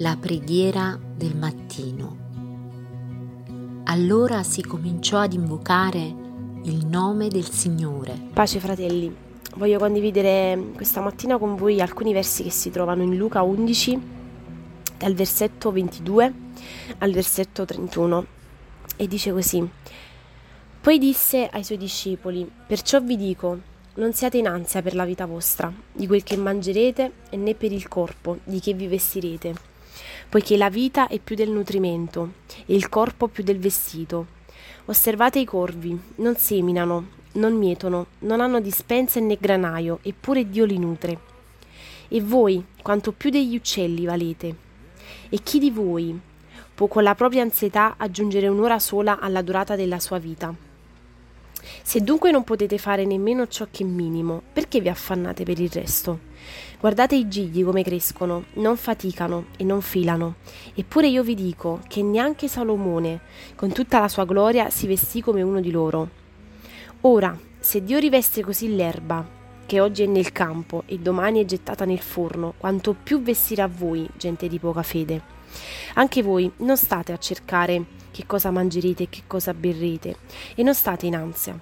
La preghiera del mattino. Allora si cominciò ad invocare il nome del Signore. Pace fratelli, voglio condividere questa mattina con voi alcuni versi che si trovano in Luca 11, dal versetto 22 al versetto 31, e dice così. Poi disse ai suoi discepoli, perciò vi dico, non siate in ansia per la vita vostra, di quel che mangerete, né per il corpo, di che vi vestirete. Poiché la vita è più del nutrimento, e il corpo più del vestito. Osservate i corvi, non seminano, non mietono, non hanno dispensa né granaio, eppure Dio li nutre. E voi, quanto più degli uccelli valete. E chi di voi può con la propria ansietà aggiungere un'ora sola alla durata della sua vita? Se dunque non potete fare nemmeno ciò che è minimo, perché vi affannate per il resto? Guardate i gigli come crescono, non faticano e non filano. Eppure io vi dico che neanche Salomone, con tutta la sua gloria, si vestì come uno di loro. Ora, se Dio riveste così l'erba, che oggi è nel campo e domani è gettata nel forno, quanto più vestirà voi, gente di poca fede. Anche voi non state a cercare che cosa mangerete e che cosa berrete e non state in ansia,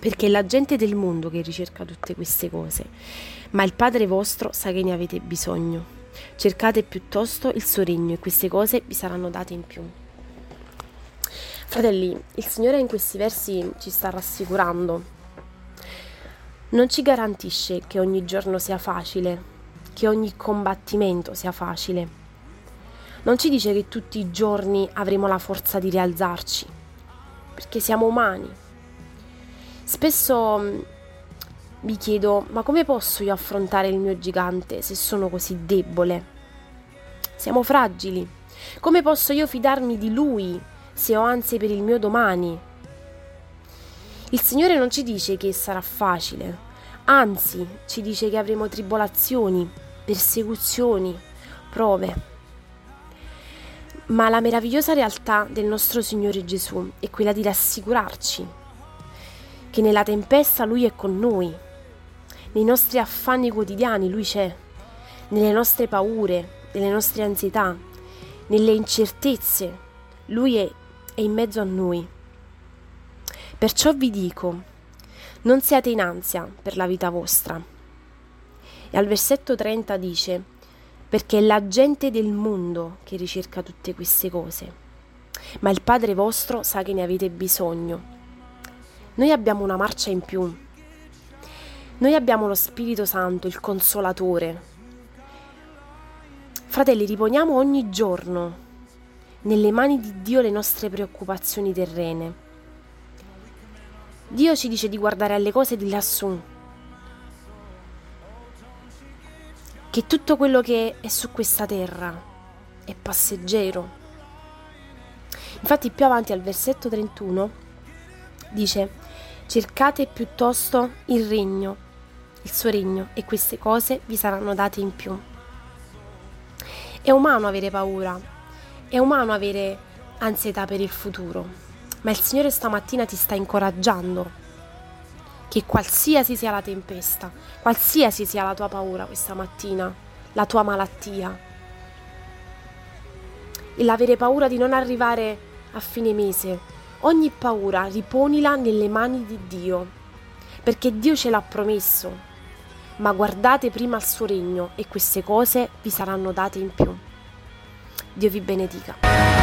perché è la gente del mondo che ricerca tutte queste cose, ma il Padre vostro sa che ne avete bisogno. Cercate piuttosto il suo regno e queste cose vi saranno date in più. Fratelli, il Signore in questi versi ci sta rassicurando. Non ci garantisce che ogni giorno sia facile, che ogni combattimento sia facile non ci dice che tutti i giorni avremo la forza di rialzarci, perché siamo umani. Spesso mm, mi chiedo, ma come posso io affrontare il mio gigante se sono così debole? Siamo fragili. Come posso io fidarmi di lui se ho ansie per il mio domani? Il Signore non ci dice che sarà facile, anzi ci dice che avremo tribolazioni, persecuzioni, prove. Ma la meravigliosa realtà del nostro Signore Gesù è quella di rassicurarci che nella tempesta Lui è con noi, nei nostri affanni quotidiani Lui c'è, nelle nostre paure, nelle nostre ansietà, nelle incertezze, Lui è, è in mezzo a noi. Perciò vi dico, non siate in ansia per la vita vostra. E al versetto 30 dice, perché è la gente del mondo che ricerca tutte queste cose, ma il Padre vostro sa che ne avete bisogno. Noi abbiamo una marcia in più. Noi abbiamo lo Spirito Santo, il Consolatore. Fratelli, riponiamo ogni giorno nelle mani di Dio le nostre preoccupazioni terrene. Dio ci dice di guardare alle cose di lassù, che tutto quello che è su questa terra è passeggero. Infatti più avanti al versetto 31 dice cercate piuttosto il regno, il suo regno e queste cose vi saranno date in più. È umano avere paura, è umano avere ansietà per il futuro, ma il Signore stamattina ti sta incoraggiando che qualsiasi sia la tempesta, qualsiasi sia la tua paura questa mattina, la tua malattia, e l'avere paura di non arrivare a fine mese, ogni paura riponila nelle mani di Dio, perché Dio ce l'ha promesso. Ma guardate prima il suo regno e queste cose vi saranno date in più. Dio vi benedica.